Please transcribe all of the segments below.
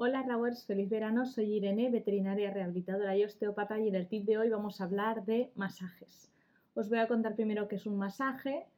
Hola Rawers, feliz verano, soy Irene, veterinaria rehabilitadora y osteópata y en el tip de hoy vamos a hablar de masajes. Os voy a contar primero qué es un masaje,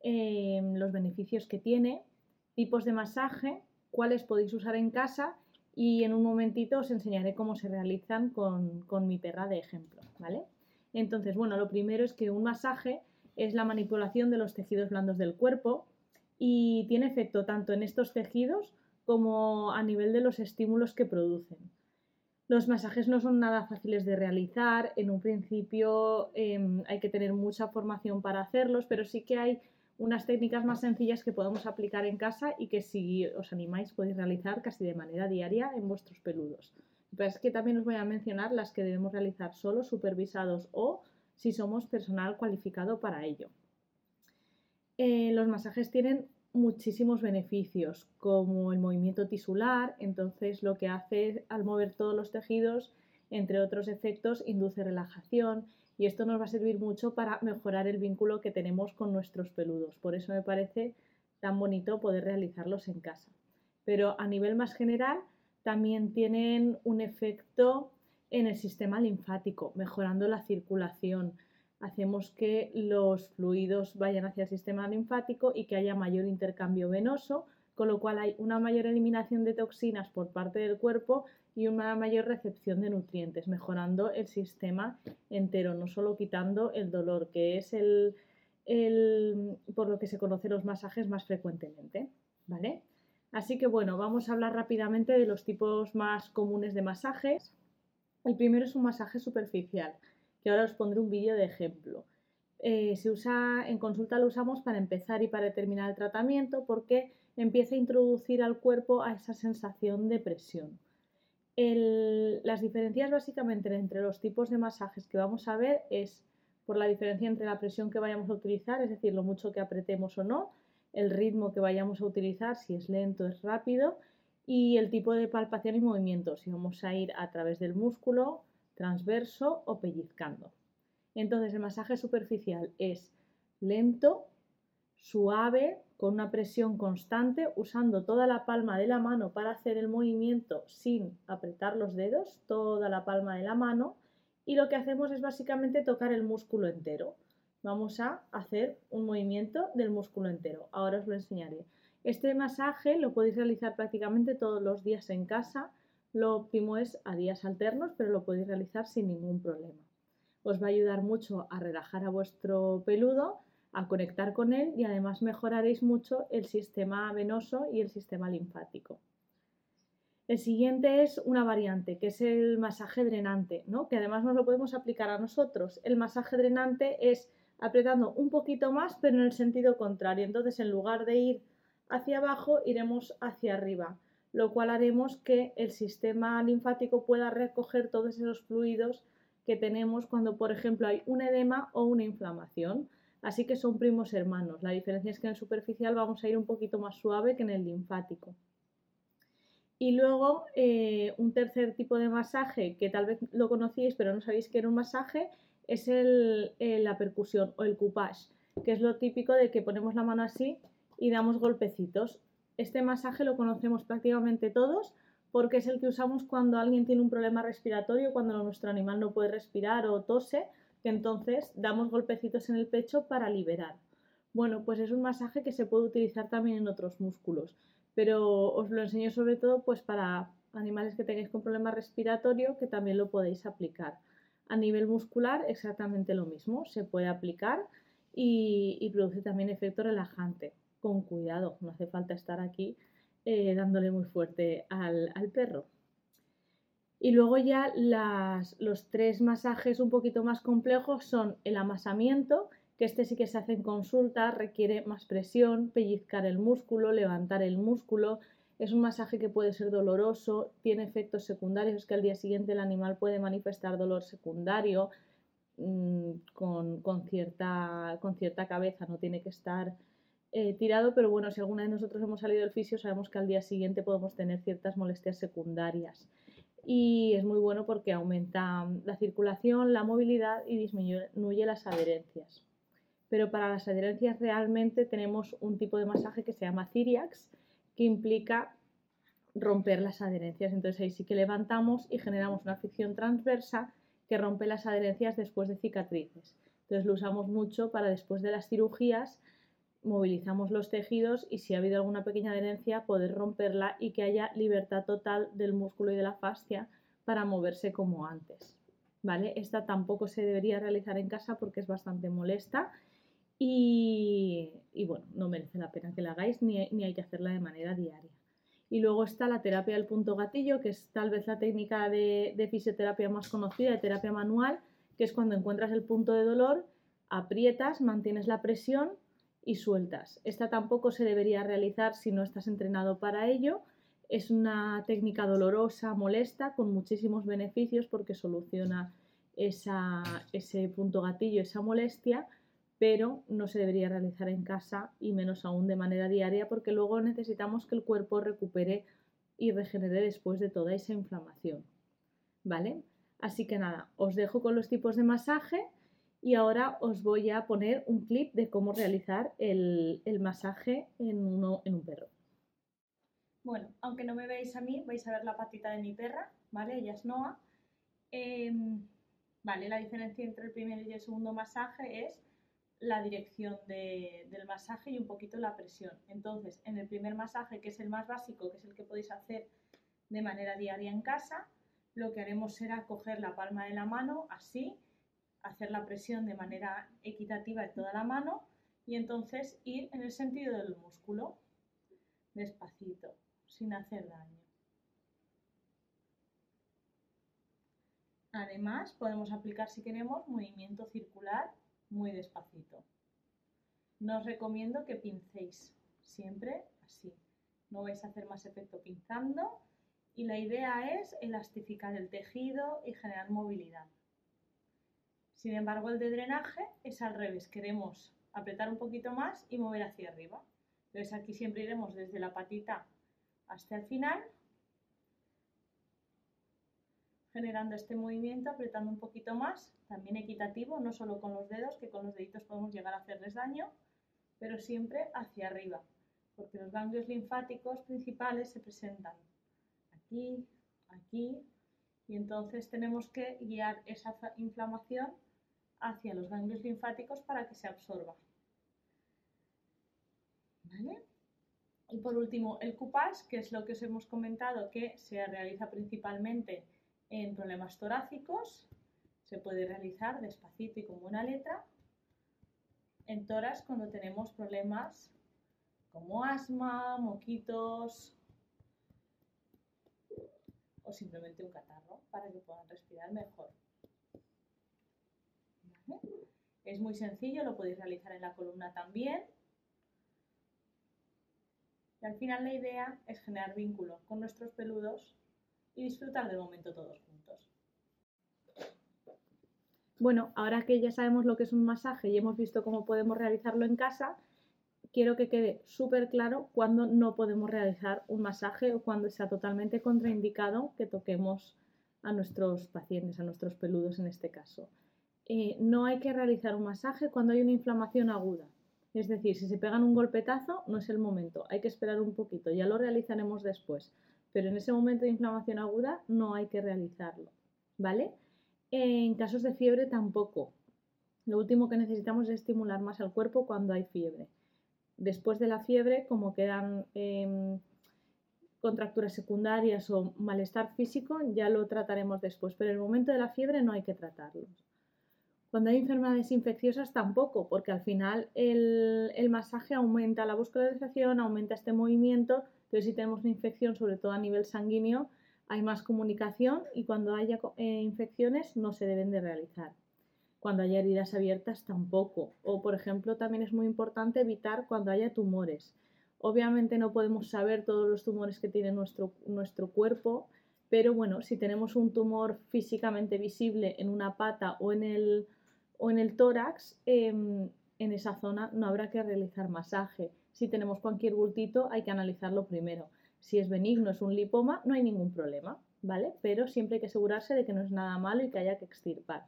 em, los beneficios que tiene, tipos de masaje, cuáles podéis usar en casa y en un momentito os enseñaré cómo se realizan con, con mi perra de ejemplo, ¿vale? Entonces, bueno, lo primero es que un masaje es la manipulación de los tejidos blandos del cuerpo y tiene efecto tanto en estos tejidos como a nivel de los estímulos que producen. Los masajes no son nada fáciles de realizar, en un principio em, hay que tener mucha formación para hacerlos, pero sí que hay unas técnicas más sencillas que podemos aplicar en casa y que si os animáis podéis realizar casi de manera diaria en vuestros peludos. Pero es que también os voy a mencionar las que debemos realizar solo, supervisados o si somos personal cualificado para ello. Eh, los masajes tienen muchísimos beneficios, como el movimiento tisular, entonces lo que hace al mover todos los tejidos, entre otros efectos, induce relajación y esto nos va a servir mucho para mejorar el vínculo que tenemos con nuestros peludos. Por eso me parece tan bonito poder realizarlos en casa. Pero a nivel más general, también tienen un efecto en el sistema linfático, mejorando la circulación, hacemos que los fluidos vayan hacia el sistema linfático y que haya mayor intercambio venoso, con lo cual hay una mayor eliminación de toxinas por parte del cuerpo y una mayor recepción de nutrientes, mejorando el sistema entero, no solo quitando el dolor, que es el, por lo que se conocen los masajes más frecuentemente. ¿Vale? Así que bueno, vamos a hablar rápidamente de los tipos más comunes de masajes. El primero es un masaje superficial y ahora os pondré un vídeo de ejemplo. Eh, usa, en consulta lo usamos para empezar y para terminar el tratamiento porque empieza a introducir al cuerpo a esa sensación de presión. las diferencias básicamente entre los tipos de masajes que vamos a ver es por la diferencia entre la presión que vayamos a utilizar, es decir, lo mucho que apretemos o no, el ritmo que vayamos a utilizar, si es lento, es rápido, y el tipo de palpación y movimiento, si vamos a ir a través del músculo, transverso o pellizcando. Entonces el masaje superficial es lento, suave, con una presión constante, usando toda la palma de la mano para hacer el movimiento sin apretar los dedos, toda la palma de la mano, y lo que hacemos es básicamente tocar el músculo entero. Vamos a hacer un movimiento del músculo entero. Ahora os lo enseñaré. Este masaje lo podéis realizar prácticamente todos los días en casa lo óptimo es a días alternos, pero lo podéis realizar sin ningún problema. Os va a ayudar mucho a relajar a vuestro peludo, a conectar con él y además mejoraréis mucho el sistema venoso y el sistema linfático. El siguiente es una variante, que es el masaje drenante, ¿no? que además nos lo podemos aplicar a nosotros. El masaje drenante es apretando un poquito más, pero en el sentido contrario. Entonces, en lugar de ir hacia abajo, iremos hacia arriba lo cual haremos que el sistema linfático pueda recoger todos esos fluidos que tenemos cuando, por ejemplo, hay un edema o una inflamación. Así que son primos hermanos. La diferencia es que en el superficial vamos a ir un poquito más suave que en el linfático. Y luego eh, un tercer tipo de masaje que tal vez lo conocíais pero no sabéis que era un masaje es el, eh, la percusión o el coupage, que es lo típico de que ponemos la mano así y damos golpecitos. Este masaje lo conocemos prácticamente todos porque es el que usamos cuando alguien tiene un problema respiratorio, cuando nuestro animal no puede respirar o tose, que entonces damos golpecitos en el pecho para liberar. Bueno, pues es un masaje que se puede utilizar también en otros músculos, pero os lo enseño sobre todo pues para animales que tengáis con problema respiratorio que también lo podéis aplicar. A nivel muscular exactamente lo mismo, se puede aplicar y, y produce también efecto relajante con cuidado, no hace falta estar aquí eh, dándole muy fuerte al, perro. Y luego ya los tres masajes un poquito más complejos son el amasamiento, que este sí que se hace en consulta, requiere más presión, pellizcar el músculo, levantar el músculo. Es un masaje que puede ser doloroso, tiene efectos secundarios, que al día siguiente el animal puede manifestar dolor secundario mm, con cierta cabeza, no tiene que estar eh, tirado, pero bueno, si alguna de nosotros hemos salido del fisio, sabemos que al día siguiente podemos tener ciertas molestias secundarias. Y es muy bueno porque aumenta la circulación, la movilidad y disminuye las adherencias. Pero para las adherencias realmente tenemos un tipo de masaje que se llama Ciriax, que implica romper las adherencias. Entonces ahí sí que levantamos y generamos una fricción transversa que rompe las adherencias después de cicatrices. Entonces lo usamos mucho para después de las cirugías, movilizamos los tejidos y si ha habido alguna pequeña adherencia poder romperla y que haya libertad total del músculo y de la fascia para moverse como antes. ¿Vale? Esta tampoco se debería realizar en casa porque es bastante molesta y, bueno, no merece la pena que la hagáis ni, ni hay que hacerla de manera diaria. Y luego está la terapia del punto gatillo, que es tal vez la técnica de, fisioterapia más conocida, de terapia manual, que es cuando encuentras el punto de dolor, aprietas, mantienes la presión y sueltas. Esta tampoco se debería realizar si no estás entrenado para ello. Es una técnica dolorosa, molesta, con muchísimos beneficios porque soluciona ese punto gatillo, esa molestia, pero no se debería realizar en casa y menos aún de manera diaria porque luego necesitamos que el cuerpo recupere y regenere después de toda esa inflamación. ¿Vale? Así que nada, os dejo con los tipos de masaje y ahora os voy a poner un clip de cómo realizar el, masaje en, un perro. Bueno, aunque no me veáis a mí, vais a ver la patita de mi perra, ¿vale? Ella es Noah. Em, vale, la diferencia entre el primer y el segundo masaje es la dirección del masaje y un poquito la presión. Entonces, en el primer masaje, que es el más básico, que es el que podéis hacer de manera diaria en casa, lo que haremos será coger la palma de la mano así, hacer la presión de manera equitativa en toda la mano y entonces ir en el sentido del músculo, despacito, sin hacer daño. Además, podemos aplicar si queremos movimiento circular muy despacito. No os recomiendo que pincéis, siempre así. No vais a hacer más efecto pinzando y la idea es elastificar el tejido y generar movilidad. Sin embargo, el de drenaje es al revés, queremos apretar un poquito más y mover hacia arriba. Entonces aquí siempre iremos desde la patita hasta el final generando este movimiento, apretando un poquito más, también equitativo, no solo con los dedos, que con los deditos podemos llegar a hacerles daño, pero siempre hacia arriba, porque los ganglios linfáticos principales se presentan aquí, aquí, y entonces tenemos que guiar esa inflamación hacia los ganglios linfáticos para que se absorba. Y por último, el coupage, que es lo que os hemos comentado que se realiza principalmente en problemas torácicos se puede realizar despacito y con buena letra. En toras cuando tenemos problemas como asma, moquitos o simplemente un catarro para que puedan respirar mejor. Es muy sencillo, lo podéis realizar en la columna también. Y al final la idea es generar vínculo con nuestros peludos y disfrutar del momento todos juntos. Bueno, ahora que ya sabemos lo que es un masaje y hemos visto cómo podemos realizarlo en casa, quiero que quede súper claro cuándo no podemos realizar un masaje o cuando sea totalmente contraindicado que toquemos a nuestros pacientes, a nuestros peludos en este caso. Eh, no hay que realizar un masaje cuando hay una inflamación aguda. Es decir, si se pegan un golpetazo, no es el momento, hay que esperar un poquito, ya lo realizaremos después pero en ese momento de inflamación aguda no hay que realizarlo, ¿vale? En casos de fiebre tampoco. Lo último que necesitamos es estimular más al cuerpo cuando hay fiebre. Después de la fiebre, como quedan em, contracturas secundarias o malestar físico, ya lo trataremos después, pero en el momento de la fiebre no hay que tratarlos. Cuando hay enfermedades infecciosas tampoco, porque al final el, el masaje aumenta la vascularización, aumenta este movimiento, pero si tenemos una infección, sobre todo a nivel sanguíneo, hay más comunicación y cuando haya eh, infecciones no se deben de realizar. Cuando haya heridas abiertas tampoco. O, por ejemplo, también es muy importante evitar cuando haya tumores. Obviamente no podemos saber todos los tumores que tiene nuestro, nuestro cuerpo, pero bueno, si tenemos un tumor físicamente visible en una pata o en el, o en el tórax, em, en esa zona no habrá que realizar masaje si tenemos cualquier bultito hay que analizarlo primero. Si es benigno, es un lipoma, no hay ningún problema, ¿vale? Pero siempre hay que asegurarse de que no es nada malo y que haya que extirpar.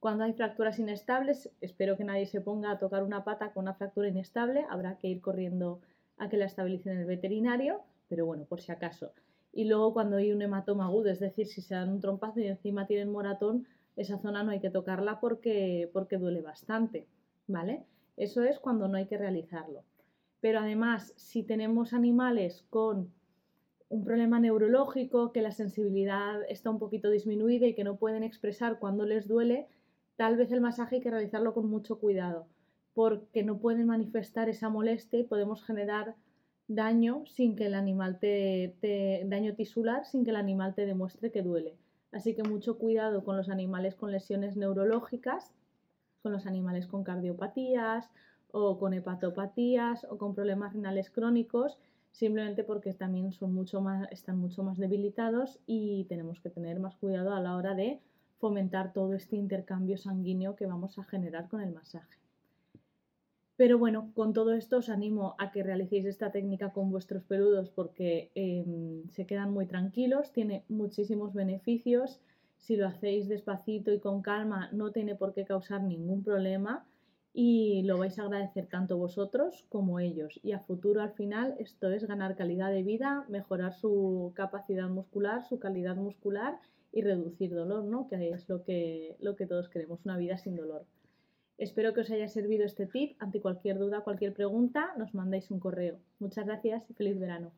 Cuando hay fracturas inestables, espero que nadie se ponga a tocar una pata con una fractura inestable, habrá que ir corriendo a que la estabilicen el veterinario, pero bueno, por si acaso. Y luego cuando hay un hematoma agudo, es decir, si se dan un trompazo y encima tienen moratón, esa zona no hay que tocarla porque, porque duele bastante, ¿vale? Eso es cuando no hay que realizarlo. Pero además, si tenemos animales con un problema neurológico, que la sensibilidad está un poquito disminuida y que no pueden expresar cuando les duele, tal vez el masaje hay que realizarlo con mucho cuidado, porque no pueden manifestar esa molestia y podemos generar daño sin que el animal te, te, daño tisular sin que el animal te demuestre que duele. Así que mucho cuidado con los animales con lesiones neurológicas, con los animales con cardiopatías o con hepatopatías o con problemas renales crónicos, simplemente porque también son mucho más, están mucho más debilitados y tenemos que tener más cuidado a la hora de fomentar todo este intercambio sanguíneo que vamos a generar con el masaje. Pero bueno, con todo esto os animo a que realicéis esta técnica con vuestros peludos porque em, se quedan muy tranquilos, tiene muchísimos beneficios. Si lo hacéis despacito y con calma no tiene por qué causar ningún problema y lo vais a agradecer tanto vosotros como ellos. Y a futuro al final esto es ganar calidad de vida, mejorar su capacidad muscular, su calidad muscular y reducir dolor, ¿no? Que es lo que, lo que todos queremos, una vida sin dolor. Espero que os haya servido este tip. Ante cualquier duda, cualquier pregunta, nos mandáis un correo. Muchas gracias y feliz verano.